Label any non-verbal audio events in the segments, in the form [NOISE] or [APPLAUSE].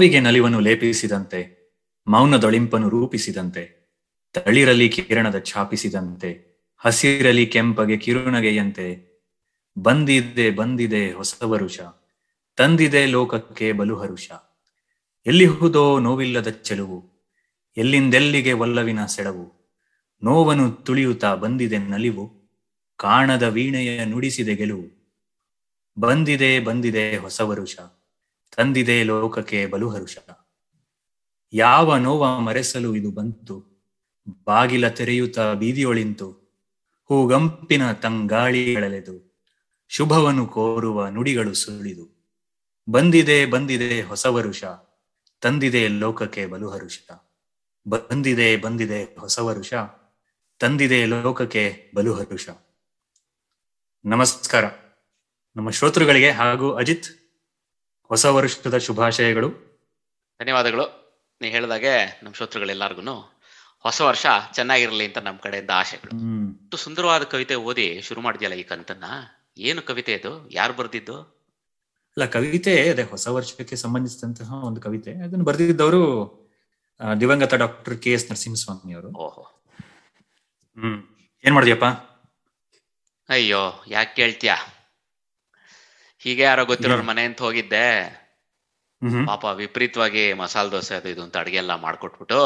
ನೋವಿಗೆ ನಲಿವನ್ನು ಲೇಪಿಸಿದಂತೆ ಮೌನದೊಳಿಂಪನು ರೂಪಿಸಿದಂತೆ ತಳಿರಲಿ ಕಿರಣದ ಛಾಪಿಸಿದಂತೆ ಹಸಿರಲಿ ಕೆಂಪಗೆ ಕಿರುಣಗೆಯಂತೆ ಬಂದಿದೆ ಬಂದಿದೆ ಹೊಸ ವರುಷ, ತಂದಿದೆ ಲೋಕಕ್ಕೆ ಬಲುಹರುಷ ಎಲ್ಲಿಹುದೋ ನೋವಿಲ್ಲದ ಚೆಲುವು, ಎಲ್ಲಿಂದೆಲ್ಲಿಗೆ ಒಲ್ಲವಿನ ಸೆಳವು ನೋವನು ತುಳಿಯುತ್ತಾ ಬಂದಿದೆ ನಲಿವು, ಕಾಣದ ವೀಣೆಯ ನುಡಿಸಿದೆ ಗೆಲುವು. ಬಂದಿದೆ ಬಂದಿದೆ ಹೊಸ ವರುಷ. ತಂದಿದೆ ಲೋಕಕ್ಕೆ ಬಲು ಹರುಷ ಯಾವ ನೋವ ಮರೆಸಲು ಇದು ಬಂತು? ಬಾಗಿಲ ತೆರೆಯುತ್ತ ಬೀದಿಯೊಳಿಂತು. ಹೂಗಂಪಿನ ತಂಗಾಳಿಗಳೆದು ಶುಭವನ್ನು ಕೋರುವ ನುಡಿಗಳು ಸುಳಿದು. ಬಂದಿದೆ ಬಂದಿದೆ ಹೊಸ ವರುಷ ತಂದಿದೆ ಲೋಕಕ್ಕೆ ಬಲು ಹರುಷ ಬಂದಿದೆ ಬಂದಿದೆ ಹೊಸ ವರುಷ ತಂದಿದೆ ಲೋಕಕ್ಕೆ ಬಲು ಹರುಷ ನಮಸ್ಕಾರ. ನಮ್ಮ ಶ್ರೋತೃಗಳಿಗೆ ಹಾಗೂ ಅಜಿತ್ ಹೊಸ ವರ್ಷದ ಶುಭಾಶಯಗಳು. ಧನ್ಯವಾದಗಳು. ನೀ ಹೇಳಿದಾಗೆ ನಮ್ಮ ಶ್ರೋತೃಗಳೆಲ್ಲರಿಗೂ ಹೊಸ ವರ್ಷ ಚೆನ್ನಾಗಿರಲಿ ಅಂತ ನಮ್ಮ ಕಡೆಯಿಂದ ಆಶೆಗಳು. ಇಷ್ಟು ಸುಂದರವಾದ ಕವಿತೆ ಓದಿ ಶುರು ಮಾಡಿದ್ಯಲ್ಲ ಈ ಕಂತನ್ನ? ಏನು ಕವಿತೆ ಇದು ಯಾರು ಬರ್ದಿದ್ದು? ಅಲ್ಲ ಕವಿತೆ ಅದೇ ಹೊಸ ವರ್ಷಕ್ಕೆ ಸಂಬಂಧಿಸಿದಂತಹ ಒಂದು ಕವಿತೆ. ಅದನ್ನು ಬರೆದಿದ್ದವರು ದಿವಂಗತ ಡಾಕ್ಟರ್ ಕೆ ಎಸ್ ನರಸಿಂಹಸ್ವಾಮಿ ಅವರು. ಓಹೋ. ಹ್ಮ್. ಏನ್ ಮಾಡಿದ್ಯಪ್ಪ? ಅಯ್ಯೋ ಯಾಕೆ ಕೇಳ್ತ್ಯಾ? ಹೀಗೆ ಯಾರೋ ಗೊತ್ತಿರೋರ್ ಮನೆ ಅಂತ ಹೋಗಿದ್ದೆ. ಪಾಪ ವಿಪರೀತವಾಗಿ ಮಸಾಲ ದೋಸೆ ಅದು ಇದು ಅಂತ ಅಡಿಗೆ ಎಲ್ಲ ಮಾಡ್ಕೊಟ್ಬಿಟ್ಟು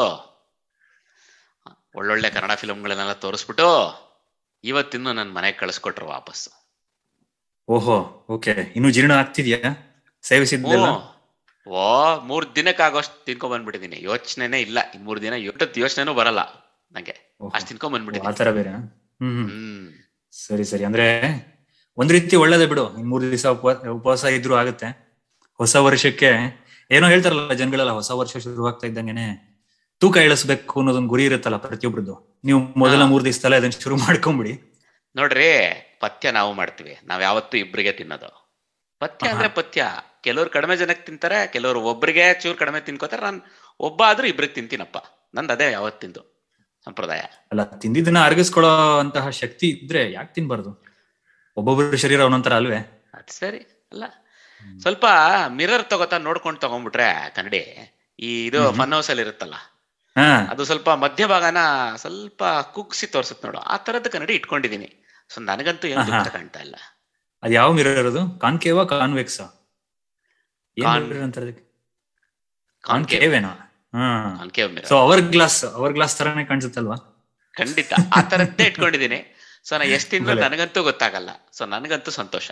ಒಳ್ಳೊಳ್ಳೆ ಕನ್ನಡ ಫಿಲ್ಮ್ಗಳನ್ನೆಲ್ಲ ತೋರಿಸ್ಬಿಟ್ಟು ಇವತ್ತಿನ್ನು ನನ್ನ ಮನೆಗೆ ಕಳಿಸ್ಕೊಟ್ರು ವಾಪಸ್. ಓಹೋ ಓಕೆ. ಇನ್ನು ಜೀರ್ಣ ಆಗ್ತಿದ್ಯಾ? ಸೇವಿಸಿದ್ದೆಲ್ಲ ಹ್ಞೂ. ಓ ಮೂರ್ ದಿನಕ್ಕಾಗೋಷ್ಟು ತಿನ್ಕೊಂಡ್ ಬಂದ್ಬಿಟ್ಟಿದೀನಿ ಯೋಚನೆನೇ ಇಲ್ಲ. ಇನ್ ಮೂರ್ ದಿನ ಎಷ್ಟೊತ್ತು ಯೋಚನೆನೂ ಬರಲ್ಲ ನಂಗೆ. ಅಷ್ಟು ತಿನ್ಕೊಂಡ್ ಬಂದ್ಬಿಟ್ಟಿದ್ದೀನಿ ಸರಿ ಸರಿ. ಅಂದ್ರೆ ಒಂದ್ ರೀತಿ ಒಳ್ಳೇದೇ ಬಿಡು. ಇನ್ ಮೂರ್ ದಿವಸ ಉಪವಾಸ ಇದ್ರು ಆಗುತ್ತೆ. ಹೊಸ ವರ್ಷಕ್ಕೆ ಏನೋ ಹೇಳ್ತಾರಲ್ಲ ಜನಗಳೆಲ್ಲ ಹೊಸ ವರ್ಷ ಶುರುವಾಗ್ತಾ ಇದ್ದಂಗೆನೆ ತೂಕ ಇಳಿಸ್ಬೇಕು ಅನ್ನೋದೊಂದು ಗುರಿ ಇರುತ್ತಲ್ಲ ಪ್ರತಿಯೊಬ್ರದ್ದು. ನೀವು ಮೊದಲ ಮೂರು ಮೂರ್ ದಿವಸದಲ್ಲ ಅದನ್ನ ಶುರು ಮಾಡ್ಕೊಂಬಿಡಿ. ನೋಡ್ರಿ ಪಥ್ಯ ನಾವು ಮಾಡ್ತೀವಿ. ನಾವ್ ಯಾವತ್ತೂ ಇಬ್ರಿಗೆ ತಿನ್ನೋದು. ಪಥ್ಯ ಅಂದ್ರೆ ಪಥ್ಯ. ಕೆಲವ್ರು ಕಡಿಮೆ ಜನಕ್ಕೆ ತಿಂತಾರೆ ಕೆಲವ್ರು ಒಬ್ರಿಗೆ ಚೂರ್ ಕಡಿಮೆ ತಿನ್ಕೋತಾರೆ. ನಾನ್ ಒಬ್ಬ ಆದ್ರೂ ಇಬ್ರಿಗೆ ತಿಂತೀನಪ್ಪ. ನಂದ್ ಅದೇ ಯಾವತ್ತಿಂದು ಸಂಪ್ರದಾಯ. ಅಲ್ಲ ತಿಂದಿದ್ದನ್ನ ಅರಗಿಸ್ಕೊಳ್ಳೋ ಅಂತಹ ಶಕ್ತಿ ಇದ್ರೆ ಯಾಕೆ ತಿನ್ಬಾರ್ದು? ಒಬ್ಬೊಬ್ಬರ ಶರೀರ ಒಂದೊಂಥರ ಅಲ್ವೇ? ಅದ್ ಸರಿ ಅಲ್ಲ. ಸ್ವಲ್ಪ ಮಿರರ್ ತಗೋತಾ ನೋಡ್ಕೊಂಡ್ ತಗೊಂಡ್ಬಿಟ್ರೆ ಕನ್ನಡಿ ಈ ಇದು. ಫನ್ ಹೌಸ್ ಅಲ್ಲಿ ಇರುತ್ತಲ್ಲ ಹಾ. ಅದು ಸ್ವಲ್ಪ ಮಧ್ಯಭಾಗನ ಸ್ವಲ್ಪ ಕುಗ್ಸಿ ತೋರ್ಸುತ್ತೆ ನೋಡು. ಆ ತರದ್ದು ಕನ್ನಡಿ ಇಟ್ಕೊಂಡಿದೀನಿ. ಸೊ ನನಗಂತೂ ಏನು. ದುಃಖ ಕಾಣ್ತಾ ಇಲ್ಲ. ಅದ್ ಯಾವ ಮಿರರ್ ಅದು? ಕಾನ್ಕೇವಾ ಕಾನ್ವೆಕ್ಸ್? ಏನ್? ಕಾನ್ಕೇವ್. ಕಾನ್ಕೇವೇನಾ? ಹಾ. Concave mirror so hourglass hourglass ತರನೇ ಕಾಣಿಸುತ್ತಲ್ವಾ? ಖಂಡಿತ. ಆ ತರದ್ದೇ ಇಟ್ಕೊಂಡಿದೀನಿ. ಸೊ ನಾ ಎಷ್ಟ್ ತಿಂದ್ರು ನನಗಂತೂ ಗೊತ್ತಾಗಲ್ಲ. ಸೊ ನನಗಂತೂ ಸಂತೋಷ.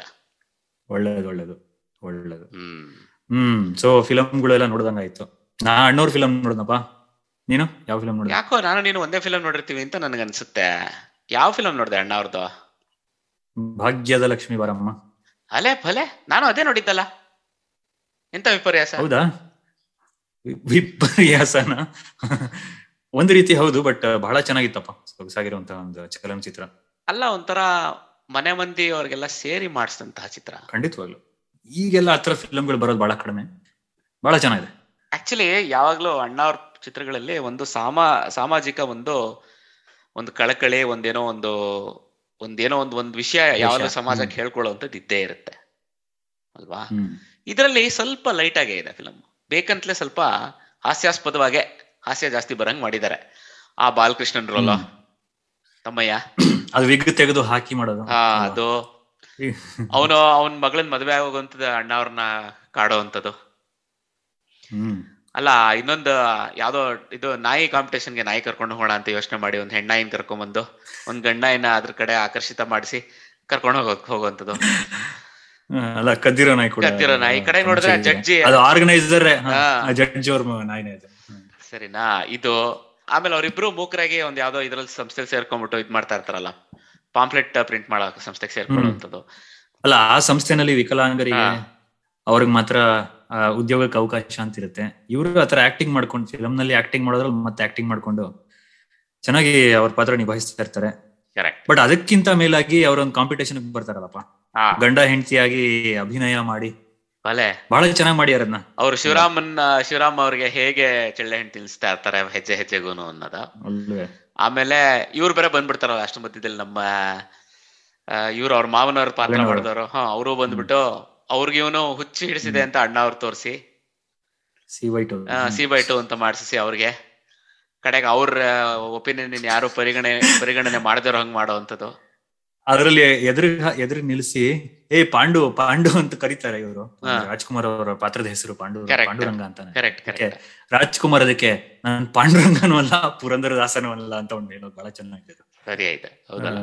ಒಳ್ಳೇದು ಒಳ್ಳೇದು ಒಳ್ಳೇದು. ಹ್ಮ್. ಹ್ಮ್ ಸೊ ಫಿಲಮ್ಗಳೆಲ್ಲ ನೋಡ್ದಂಗಾಯ್ತು ನಾ ಅಣ್ಣವ್ರ ಫಿಲಮ್ ನೋಡ್ದಪ್ಪ. ನೀನು? ಯಾವ ಫಿಲಮ್ ನೋಡ್ದ? ಯಾಕೋ ನಾನು ನೀನು ಒಂದೇ ಫಿಲಂ ನೋಡಿರ್ತೀವಿ ಅಂತ ನನಗನ್ಸುತ್ತೆ. ಯಾವ ಫಿಲಂ ನೋಡಿದೆ ಅಣ್ಣ ಅವ್ರದ್ದು ಭಾಗ್ಯದ ಲಕ್ಷ್ಮಿ ಬಾರಮ್ಮ. ಅಲೆ ಫಲೆ ನಾನು ಅದೇ ನೋಡಿದ್ದಲ್ಲ. ಎಂತ ವಿಪರ್ಯಾಸ? ಹೌದಾ? ವಿಪರ್ಯಾಸನ? ಒಂದು ರೀತಿ ಹೌದು ಬಟ್ ಬಹಳ ಚೆನ್ನಾಗಿತ್ತಪ್ಪ. ಸೊಗಸಾಗಿರುವಂತಹ ಒಂದು ಚಲನಚಿತ್ರ. ಅಲ್ಲ ಒಂಥರ ಮನೆ ಮಂದಿ ಅವ್ರಿಗೆಲ್ಲ ಸೇರಿ ಮಾಡಿಸಿದಂತಹ ಚಿತ್ರ. ಖಂಡಿತವಾಗ್ಲು. ಈಗೆಲ್ಲ ಹತ್ರ ಫಿಲಮ್ಗಳು ಬರೋದು ಬಹಳ ಕಡಿಮೆ. ಬಹಳ ಚೆನ್ನಾಗಿದೆ ಆಕ್ಚುಲಿ ಯಾವಾಗ್ಲೂ ಅಣ್ಣ ಅವ್ರ ಚಿತ್ರಗಳಲ್ಲಿ ಒಂದು ಸಾಮಾ ಸಾಮಾಜಿಕ ಒಂದು ಒಂದು ಕಳಕಳಿ ಒಂದೇನೋ ಒಂದು ಒಂದೇನೋ ಒಂದು ಒಂದು ವಿಷಯ ಯಾವಾಗಲೂ ವಿಷಯ, ಸಮಾಜಕ್ಕೆ. ಹೇಳ್ಕೊಳ್ಳುವಂಥದ್ದು ಇದ್ದೇ ಇರುತ್ತೆ. ಅಲ್ವಾ? ಇದರಲ್ಲಿ ಸ್ವಲ್ಪ ಲೈಟ್ ಆಗೇ ಇದೆ ಫಿಲಮ್ ಬೇಕಂತಲೇ ಸ್ವಲ್ಪ ಹಾಸ್ಯಾಸ್ಪದವಾಗೆ ಹಾಸ್ಯ ಜಾಸ್ತಿ ಬರಂಗ್ ಮಾಡಿದ್ದಾರೆ. ಆ ಬಾಲಕೃಷ್ಣನ್ ರೋಲ್. ತಮ್ಮಯ್ಯ. ಅದು ವಿಗ್ ತೆಗೆದು ಹಾಕಿ ಮಾಡೋದು. ಹಾ ಅದು. ಅವನು ಅವನ್ ಮಗಳನ್ ಮದ್ವೆ ಆಗೋಗಂತದ ಅಣ್ಣವ್ರನ್ನ ಕಾಡೋ ಅಂತದ್ದು ಅಲ್ಲ ಇನ್ನೊಂದು ಯಾವ್ದೋ ಇದು ನಾಯಿ ಕಾಂಪಿಟೇಷನ್ಗೆ ನಾಯಿ ಕರ್ಕೊಂಡು ಹೋಗೋಣ ಅಂತ ಯೋಚನೆ ಮಾಡಿ ಒಂದ್ ಹೆಣ್ಣಾಯಿನ ಕರ್ಕೊಂಡ್ಬಂದು ಒಂದ್ ಗಂಡಾಯಿನ ಅದ್ರ ಕಡೆ ಆಕರ್ಷಿತ ಮಾಡಿಸಿ ಕರ್ಕೊಂಡು ಹೋಗೋ ಹೋಗುವಂತದ್ದು ಅಲ್ಲ ಕದ್ದಿರೋ ನಾಯಿ ಕೂಡ ಕದ್ದಿರೋ ನಾಯಿ. ಕಡೆ ನೋಡಿದ್ರೆ ಜಡ್ಜಿ. ಅದು ಆರ್ಗನೈಸರ್. ಜಡ್ಜ್ ಅವ್ರ ನಾಯಿನೇ ಸರಿನಾ? ಇದು ಆಮೇಲೆ ಅವರಿಬ್ರು ಮೂಕರಾಗಿ ಒಂದ್ ಯಾವ್ದೋ ಇದ್ರಲ್ಲಿ ಸಂಸ್ಥೆಗೆ ಸೇರ್ಕೊಂಡ್ಬಿಟ್ಟು ಇದ್ ಮಾಡ್ತಾ ಇರ್ತಾರಲ್ಲ ಪಾಂಪ್ಲೆಟ್ ಪ್ರಿಂಟ್ ಮಾಡೋ ಸಂಸ್ಥೆಗೆ ಸೇರ್ಕೊಳ್ಳುವಂಥದ್ದು. ಅಲ್ಲ ಆ ಸಂಸ್ಥೆನಲ್ಲಿ ವಿಕಲಾಂಗರಿಗೆ. ಅವ್ರಿಗೆ ಮಾತ್ರ ಉದ್ಯೋಗಕ್ಕೆ ಅವಕಾಶ ಅಂತ ಇರುತ್ತೆ. ಇವರು ಆತರ ಆಕ್ಟಿಂಗ್ ಮಾಡ್ಕೊಂಡು ಫಿಲಮ್ನಲ್ಲಿ ಆಕ್ಟಿಂಗ್ ಮಾಡೋದ್ರಲ್ಲಿ ಮತ್ತೆ ಆಕ್ಟಿಂಗ್ ಮಾಡ್ಕೊಂಡು ಚೆನ್ನಾಗಿ ಅವ್ರ ಪಾತ್ರ ನಿಭಾಯಿಸ್ತಾ ಇರ್ತಾರೆ. ಬಟ್ ಅದಕ್ಕಿಂತ ಮೇಲಾಗಿ ಅವರೊಂದು ಕಾಂಪಿಟೇಷನ್ ಬರ್ತಾರಲ್ಲಪ್ಪ. ಗಂಡ ಹೆಂಡತಿಯಾಗಿ ಅಭಿನಯ ಮಾಡಿ ಭಲೆ ಬಹಳ ಚೆನ್ನಾಗಿ ಮಾಡ್ಯಾರ ಅವ್ರು ಶಿವರಾಮನ್ ಶಿವರಾಮ್ ಅವ್ರಿಗೆ ಹೇಗೆ ಚಳ್ಳೆ ಹಣ್ಣು ತಿನ್ಸ್ತಾ ಇರ್ತಾರೆ ಹೆಜ್ಜೆ ಹೆಜ್ಜೆಗೂನು ಅನ್ನೋದ. ಆಮೇಲೆ ಇವ್ರು ಬೇರೆ ಬಂದ್ಬಿಡ್ತಾರಲ್ಲ ಅಷ್ಟು ಮಧ್ಯದಲ್ಲಿ ನಮ್ಮ ಇವ್ರು ಅವ್ರ ಮಾವನವ್ರ ಪಾತ್ರ. ಮಾಡಿದವರು. ಹಾ ಅವರು ಬಂದ್ಬಿಟ್ಟು ಅವ್ರಿಗೆ ಇವನು ಹುಚ್ಚಿ ಹಿಡಿಸಿದೆ ಅಂತ ಅಣ್ಣ ಅವ್ರು ತೋರಿಸಿ. C white C by two ಅಂತ ಮಾಡಿಸಿ ಅವ್ರಿಗೆ. ಕಡೆಗೆ ಅವ್ರ ಒಪಿನಿಯನ್ ಯಾರು ಪರಿಗಣನೆ ಪರಿಗಣನೆ ಮಾಡದಿರೋ ಹಂಗ್ ಮಾಡುವಂಥದ್ದು ಅದರಲ್ಲಿ ಎದುರು ಎದುರು ನಿಲ್ಲಿಸಿ ಏ ಪಾಂಡು ಪಾಂಡು ಅಂತ ಕರೀತಾರೆ ಇವರು. ರಾಜ್ಕುಮಾರ್ ಅವರ ಪಾತ್ರದ ಹೆಸರು ಪಾಂಡು. ಪಾಂಡುರಂಗ ಅಂತ ರಾಜ್ಕುಮಾರ್ ಅದಕ್ಕೆ ನಾನು ಪಾಂಡುರಂಗನೂ ಅಲ್ಲ ಪುರಂದರದಾಸನೂ ಅಲ್ಲ ಅಂತ ಒಂದು ಹೇಳೋದು ಬಹಳ ಚೆನ್ನಾಗಿದೆ. ಸರಿ ಆಯ್ತು. ಹೌದಲ್ಲ?